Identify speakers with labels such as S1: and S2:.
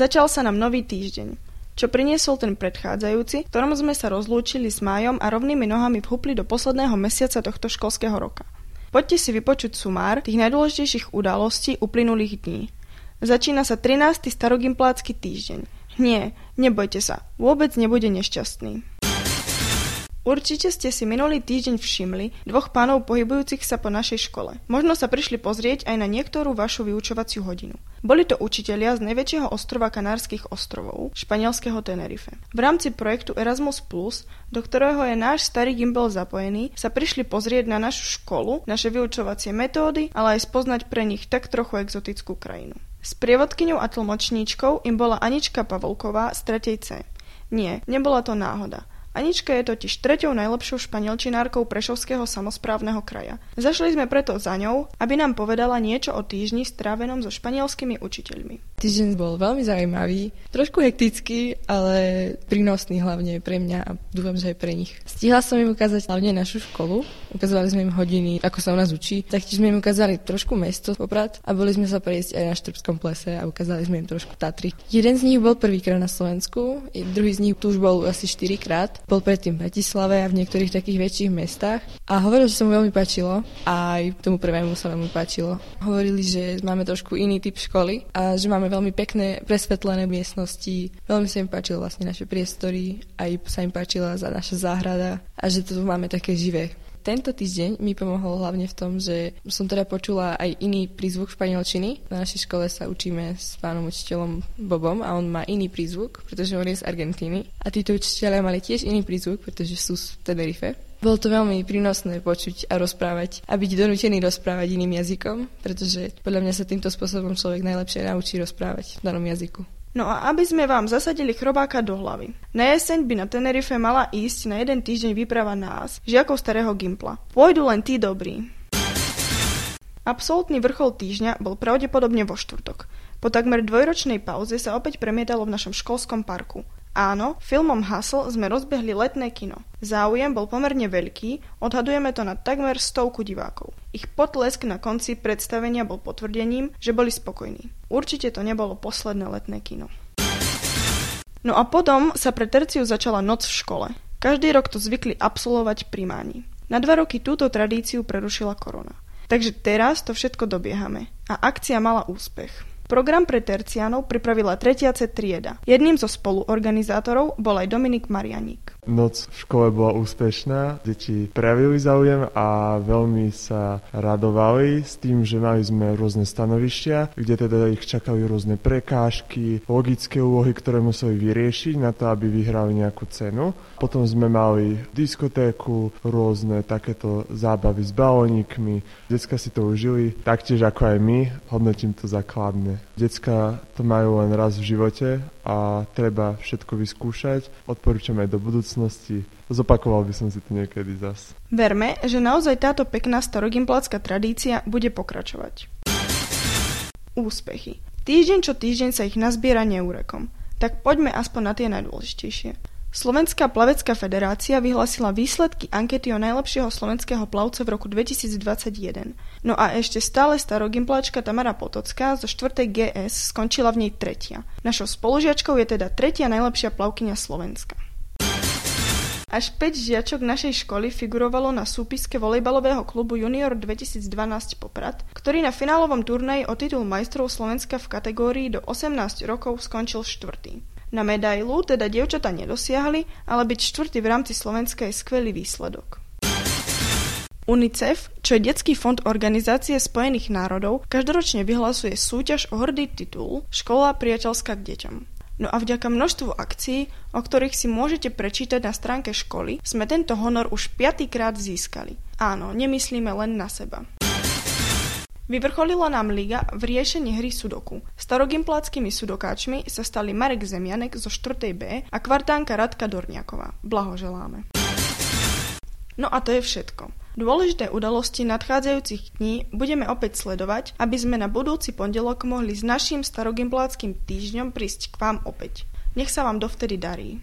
S1: Začal sa nám nový týždeň. Čo priniesol ten predchádzajúci, ktorom sme sa rozlúčili s májom a rovnými nohami vhupli do posledného mesiaca tohto školského roka. Poďte si vypočuť sumár tých najdôležitejších udalostí uplynulých dní. Začína sa 13. starogimplácky týždeň. Nie, nebojte sa, vôbec nebude nešťastný. Určite ste si minulý týždeň všimli dvoch pánov pohybujúcich sa po našej škole. Možno sa prišli pozrieť aj na niektorú vašu vyučovaciu hodinu. Boli to učitelia z najväčšieho ostrova Kanárskych ostrovov, španielského Tenerife. V rámci projektu Erasmus+, do ktorého je náš starý gimbal zapojený, sa prišli pozrieť na našu školu, naše vyučovacie metódy, ale aj spoznať pre nich tak trochu exotickú krajinu. S prievodkyňou a tlmočníčkou im bola Anička Pavolková z 3. C. Nie, nebola to náhoda. Anička je totiž treťou najlepšou španielčinárkou Prešovského samozprávneho kraja. Zašli sme preto za ňou, aby nám povedala niečo o týždni strávenom so španielskými učiteľmi.
S2: Týždeň bol veľmi zaujímavý, trošku hektický, ale prínosný hlavne pre mňa a dúfam, že aj pre nich. Stihla som im ukázať hlavne našu školu, ukazovali sme im hodiny, ako sa u nás učí, taktiež sme im ukázali trošku mesto Poprad a boli sme sa prejsť aj na Štrbskom plese a ukázali sme im trošku Tatry. Jeden z nich bol prvýkrát na Slovensku, druhý z nich tu už bol asi štyrikrát bol predtým v Bratislave a v niektorých takých väčších mestách a hovoril, že sa mu veľmi páčilo aj tomu prvému sa veľmi páčilo. Hovorili, že máme trošku iný typ školy a že máme veľmi pekné presvetlené miestnosti. Veľmi sa im páčilo vlastne naše priestory, aj sa im páčila za naša záhrada a že tu máme také živé. Tento týždeň mi pomohol hlavne v tom, že som teda počula aj iný prízvuk španielčiny. Na našej škole sa učíme s pánom učiteľom Bobom a on má iný prízvuk, pretože on je z Argentíny. A títo učiteľia mali tiež iný prízvuk, pretože sú z Tenerife. Bolo to veľmi prínosné počuť a rozprávať a byť donútený rozprávať iným jazykom, pretože podľa mňa sa týmto spôsobom človek najlepšie naučí rozprávať v danom jazyku.
S1: No a aby sme vám zasadili chrobáka do hlavy. Na jeseň by na Tenerife mala ísť na jeden týždeň výprava nás, žiakov starého Gimpla. Pôjdu len tí dobrí. Absolutný vrchol týždňa bol pravdepodobne vo štvrtok. Po takmer dvojročnej pauze sa opäť premietalo v našom školskom parku. Áno, filmom Hustle sme rozbehli letné kino. Záujem bol pomerne veľký, odhadujeme to na takmer stovku divákov. Ich potlesk na konci predstavenia bol potvrdením, že boli spokojní. Určite to nebolo posledné letné kino. No a potom sa pre terciu začala noc v škole. Každý rok to zvykli absolvovať primáni. Na dva roky túto tradíciu prerušila korona. Takže teraz to všetko dobiehame. A akcia mala úspech. Program pre terciánov pripravila tretiace trieda. Jedným zo spoluorganizátorov bol aj Dominik Marianík.
S3: Noc v škole bola úspešná, deti prejavili záujem a veľmi sa radovali s tým, že mali sme rôzne stanovištia, kde teda ich čakali rôzne prekážky, logické úlohy, ktoré museli vyriešiť na to, aby vyhrali nejakú cenu. Potom sme mali diskotéku, rôzne takéto zábavy s balónikmi. Decka si to užili, taktiež ako aj my, hodnotím to základne. Decka to majú len raz v živote a treba všetko vyskúšať. Odporúčam aj do budúcnosti. Zopakoval by som si to niekedy zas.
S1: Verme, že naozaj táto pekná starogimplácka tradícia bude pokračovať. Úspechy. Týždeň čo týždeň sa ich nazbiera neúrekom. Tak poďme aspoň na tie najdôležitejšie. Slovenská plavecká federácia vyhlásila výsledky ankety o najlepšieho slovenského plavca v roku 2021. No a ešte stále starogimpláčka Tamara Potocká zo 4. GS skončila v nej tretia. Našou spolužiačkou je teda tretia najlepšia plavkyňa Slovenska. Až 5 žiačok našej školy figurovalo na súpiske volejbalového klubu Junior 2012 Poprad, ktorý na finálovom turnaji o titul majstrov Slovenska v kategórii do 18 rokov skončil štvrtý. Na medailu teda dievčata nedosiahli, ale byť štvrtý v rámci Slovenska je skvelý výsledok. UNICEF, čo je detský fond Organizácie spojených národov, každoročne vyhlasuje súťaž o hrdý titul Škola priateľská k deťom. No a vďaka množstvu akcií, o ktorých si môžete prečítať na stránke školy, sme tento honor už piatýkrát získali. Áno, nemyslíme len na seba. Vyvrcholila nám liga v riešení hry Sudoku. Starogimpláckými sudokáčmi sa stali Marek Zemianek zo 4. B a kvartánka Radka Dorniaková. Blahoželáme. No a to je všetko. Dôležité udalosti nadchádzajúcich dní budeme opäť sledovať, aby sme na budúci pondelok mohli s naším starogimpláckým týždňom prísť k vám opäť. Nech sa vám dovtedy darí.